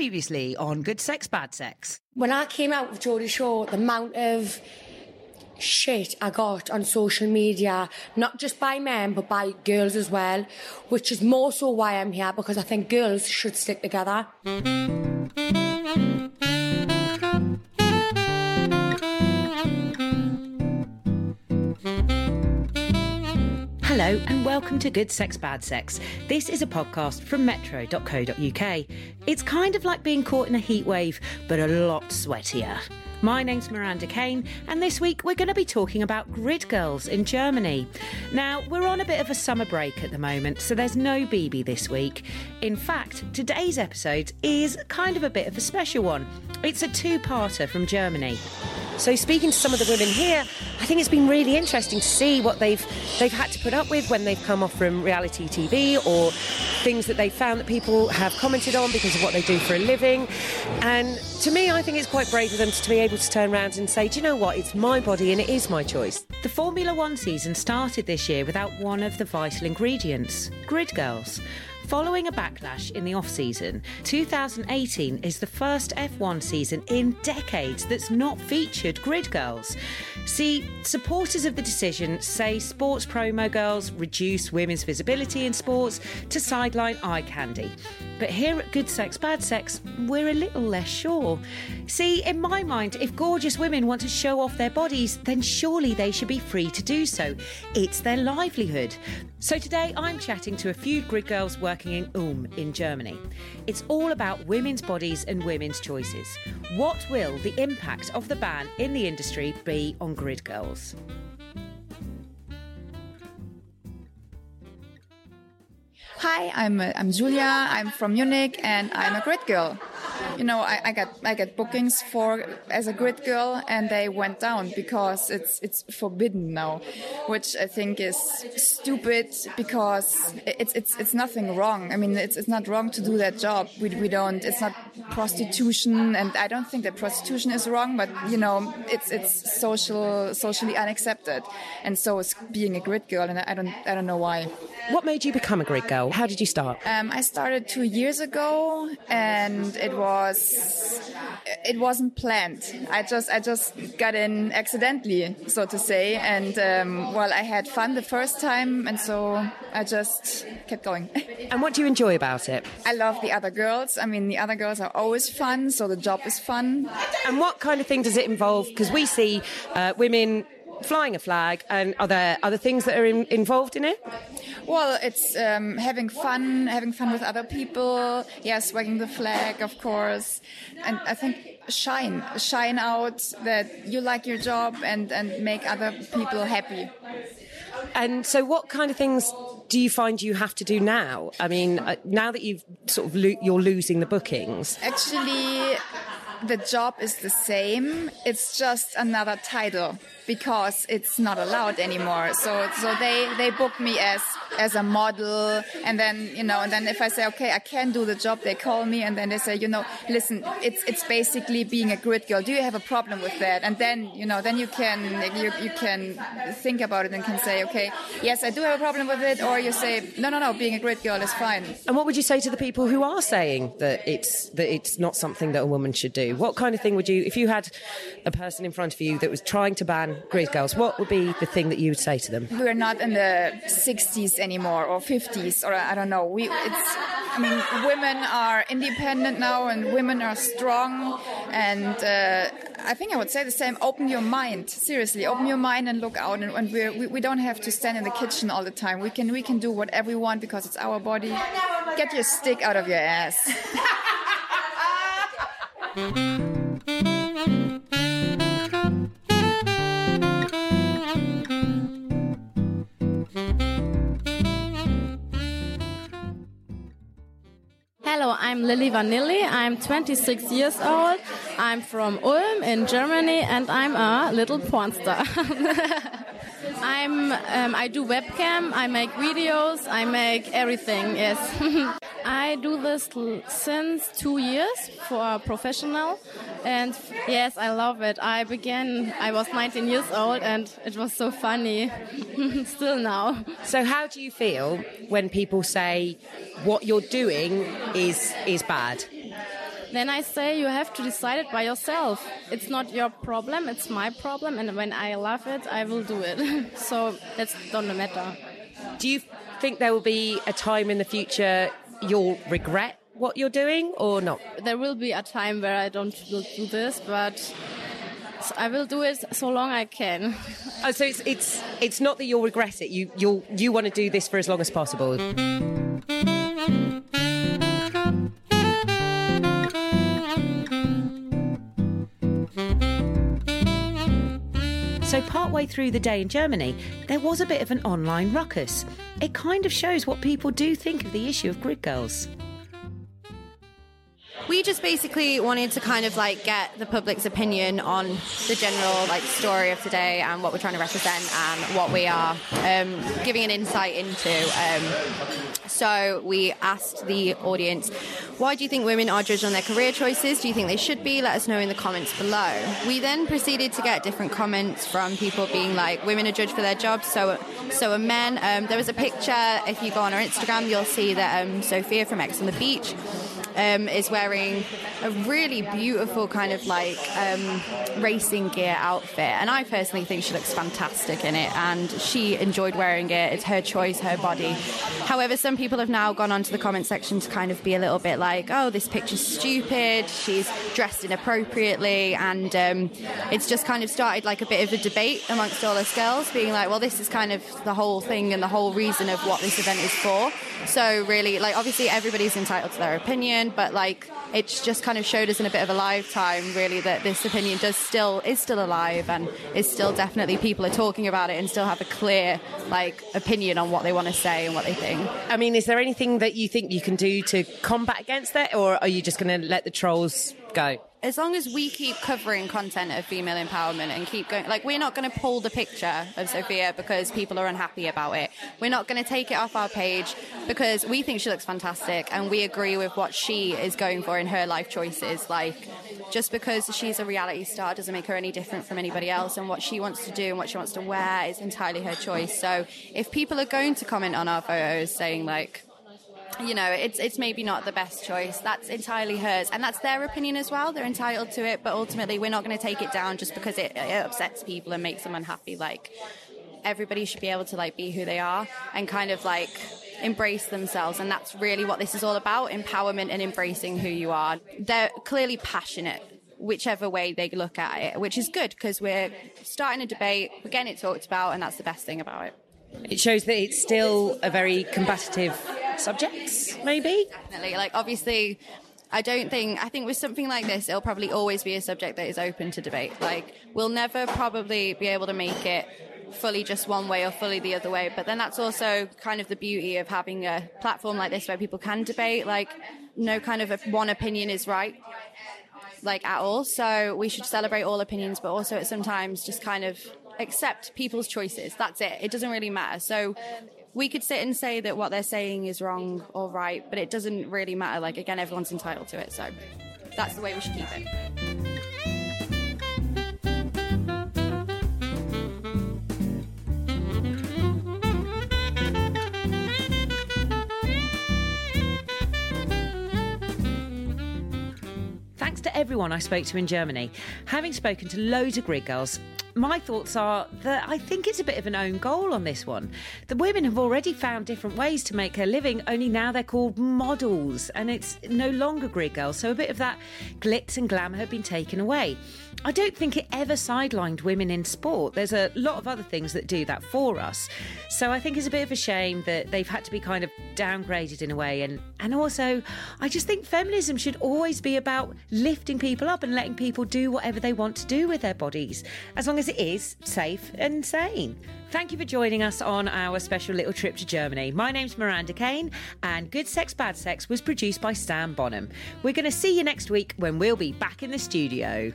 Previously on Good Sex, Bad Sex. When I came out with Geordie Shore, the amount of shit I got on social media, not just by men, but by girls as well, which is more so why I'm here, because I think girls should stick together. And welcome to Good Sex Bad Sex. This is a podcast from metro.co.uk. It's kind of like being caught in a heat wave, but a lot sweatier. My name's Miranda Kane, and this week we're going to be talking about grid girls in Germany. Now, we're on a bit of a summer break at the moment, so there's no BB this week. In fact, today's episode is kind of a bit of a special one. It's a two parter from Germany. So speaking to some of the women here, I think it's been really interesting to see what they've they've had to put up with when they've come off from reality TV or things that they found that people have commented on because of what they do for a living. And to me, I think it's quite brave of them to be able to turn around and say, do you know what? It's my body and it is my choice. The Formula One season started this year without one of the vital ingredients grid girls. Following a backlash in the off season, 2018 is the first F1 season in decades that's not featured grid girls. See, supporters of the decision say sports promo girls reduce women's visibility in sports to sideline eye candy. But here at Good Sex, Bad Sex, we're a little less sure. See, in my mind, if gorgeous women want to show off their bodies, then surely they should be free to do so. It's their livelihood. So today I'm chatting to a few grid girls working in Ulm in Germany. It's all about women's bodies and women's choices. What will the impact of the ban in the industry be on grid girls? Hi, I'm uh, I'm Julia. I'm from Munich, and I'm a grid girl. You know, I, I got I got bookings for as a grid girl, and they went down because it's it's forbidden now, which I think is stupid because it's it's it's nothing wrong. I mean, it's it's not wrong to do that job. We we don't. It's not prostitution, and I don't think that prostitution is wrong, but you know, it's it's social socially unaccepted, and so is being a grid girl, and I don't I don't know why. What made you become a grid girl? How did you start? Um, I started two years ago, and it was it wasn't planned. I just I just got in accidentally, so to say, and um, well, I had fun the first time, and so I just kept going. And what do you enjoy about it? I love the other girls. I mean, the other girls are always fun, so the job is fun. And what kind of thing does it involve? Because we see uh, women flying a flag, and are there other things that are in, involved in it? Well, it's um, having fun, having fun with other people. Yes, wagging the flag, of course, and I think shine, shine out that you like your job and and make other people happy. And so, what kind of things do you find you have to do now? I mean, uh, now that you've sort of lo- you're losing the bookings. Actually, the job is the same. It's just another title because it's not allowed anymore. So so they they book me as as a model, and then you know, and then if I say okay, I can do the job, they call me, and then they say, you know, listen, it's it's basically being a grid girl. Do you have a problem with that? And then you know, then you can you you can think about it and can say, okay, yes, I do have a problem with it, or you say, no, no, no, being a grid girl is fine. And what would you say to the people who are saying that it's that it's not something that a woman should do? What kind of thing would you, if you had a person in front of you that was trying to ban grid girls, what would be the thing that you would say to them? We're not in the 60s anymore or 50s or I don't know. We it's I mean women are independent now and women are strong and uh, I think I would say the same. Open your mind, seriously. Open your mind and look out. And, and we we don't have to stand in the kitchen all the time. We can we can do whatever we want because it's our body. Get your stick out of your ass. Hello, I'm Lily Vanilli. I'm 26 years old. I'm from Ulm in Germany and I'm a little porn star. I'm um, I do webcam, I make videos, I make everything. Yes. I do this l- since 2 years for a professional and yes, I love it. I began I was 19 years old and it was so funny. Still now. So, how do you feel when people say what you're doing is is bad? then I say you have to decide it by yourself. It's not your problem, it's my problem, and when I love it, I will do it. so that's don't matter. Do you think there will be a time in the future you'll regret what you're doing or not? There will be a time where I don't do this, but I will do it so long I can. Oh, so it's it's it's not that you'll regret it. You you you want to do this for as long as possible. Partway through the day in Germany, there was a bit of an online ruckus. It kind of shows what people do think of the issue of grid girls. We just basically wanted to kind of like get the public's opinion on the general like story of today and what we're trying to represent and what we are um, giving an insight into. Um, so we asked the audience, why do you think women are judged on their career choices? Do you think they should be? Let us know in the comments below. We then proceeded to get different comments from people being like, women are judged for their jobs, so so are men. Um, there was a picture. If you go on our Instagram, you'll see that um, Sophia from Ex on the Beach um, is wearing a really beautiful kind of like um, racing gear outfit. And I personally think she looks fantastic in it. And she enjoyed wearing it. It's her choice, her body. However, some people have now gone onto the comment section to kind of be a little bit like, oh, this picture's stupid. She's dressed inappropriately. And um, it's just kind of started like a bit of a debate amongst all us girls, being like, well, this is kind of the whole thing and the whole reason of what this event is for. So, really, like, obviously, everybody's entitled to their opinion, but like, it's just kind of showed us in a bit of a lifetime, really, that this opinion does still is still alive and is still definitely people are talking about it and still have a clear like opinion on what they want to say and what they think. I mean, is there anything that you think you can do to combat against that, or are you just going to let the trolls go? As long as we keep covering content of female empowerment and keep going, like we're not going to pull the picture of Sophia because people are unhappy about it. We're not going to take it off our page because we think she looks fantastic and we agree with what she is going for in her life choices. Like, just because she's a reality star doesn't make her any different from anybody else, and what she wants to do and what she wants to wear is entirely her choice. So, if people are going to comment on our photos saying like, you know, it's it's maybe not the best choice. That's entirely hers, and that's their opinion as well. They're entitled to it, but ultimately, we're not going to take it down just because it, it upsets people and makes them unhappy. Like everybody should be able to like be who they are and kind of like embrace themselves, and that's really what this is all about: empowerment and embracing who you are. They're clearly passionate whichever way they look at it, which is good because we're starting a debate, we're getting it talked about, and that's the best thing about it. It shows that it's still a very combative subject, maybe? Definitely. Like, obviously, I don't think, I think with something like this, it'll probably always be a subject that is open to debate. Like, we'll never probably be able to make it fully just one way or fully the other way. But then that's also kind of the beauty of having a platform like this where people can debate. Like, no kind of one opinion is right like at all. So we should celebrate all opinions, but also at sometimes just kind of accept people's choices. That's it. It doesn't really matter. So we could sit and say that what they're saying is wrong or right, but it doesn't really matter. Like again, everyone's entitled to it. So that's the way we should keep it. Thanks to everyone I spoke to in Germany. Having spoken to loads of grid girls, my thoughts are that I think it's a bit of an own goal on this one. The women have already found different ways to make a living, only now they're called models, and it's no longer grid girls, so a bit of that glitz and glamour have been taken away. I don't think it ever sidelined women in sport. There's a lot of other things that do that for us. So I think it's a bit of a shame that they've had to be kind of downgraded in a way. And, and also, I just think feminism should always be about lifting people up and letting people do whatever they want to do with their bodies, as long as it is safe and sane. Thank you for joining us on our special little trip to Germany. My name's Miranda Kane, and Good Sex Bad Sex was produced by Stan Bonham. We're going to see you next week when we'll be back in the studio.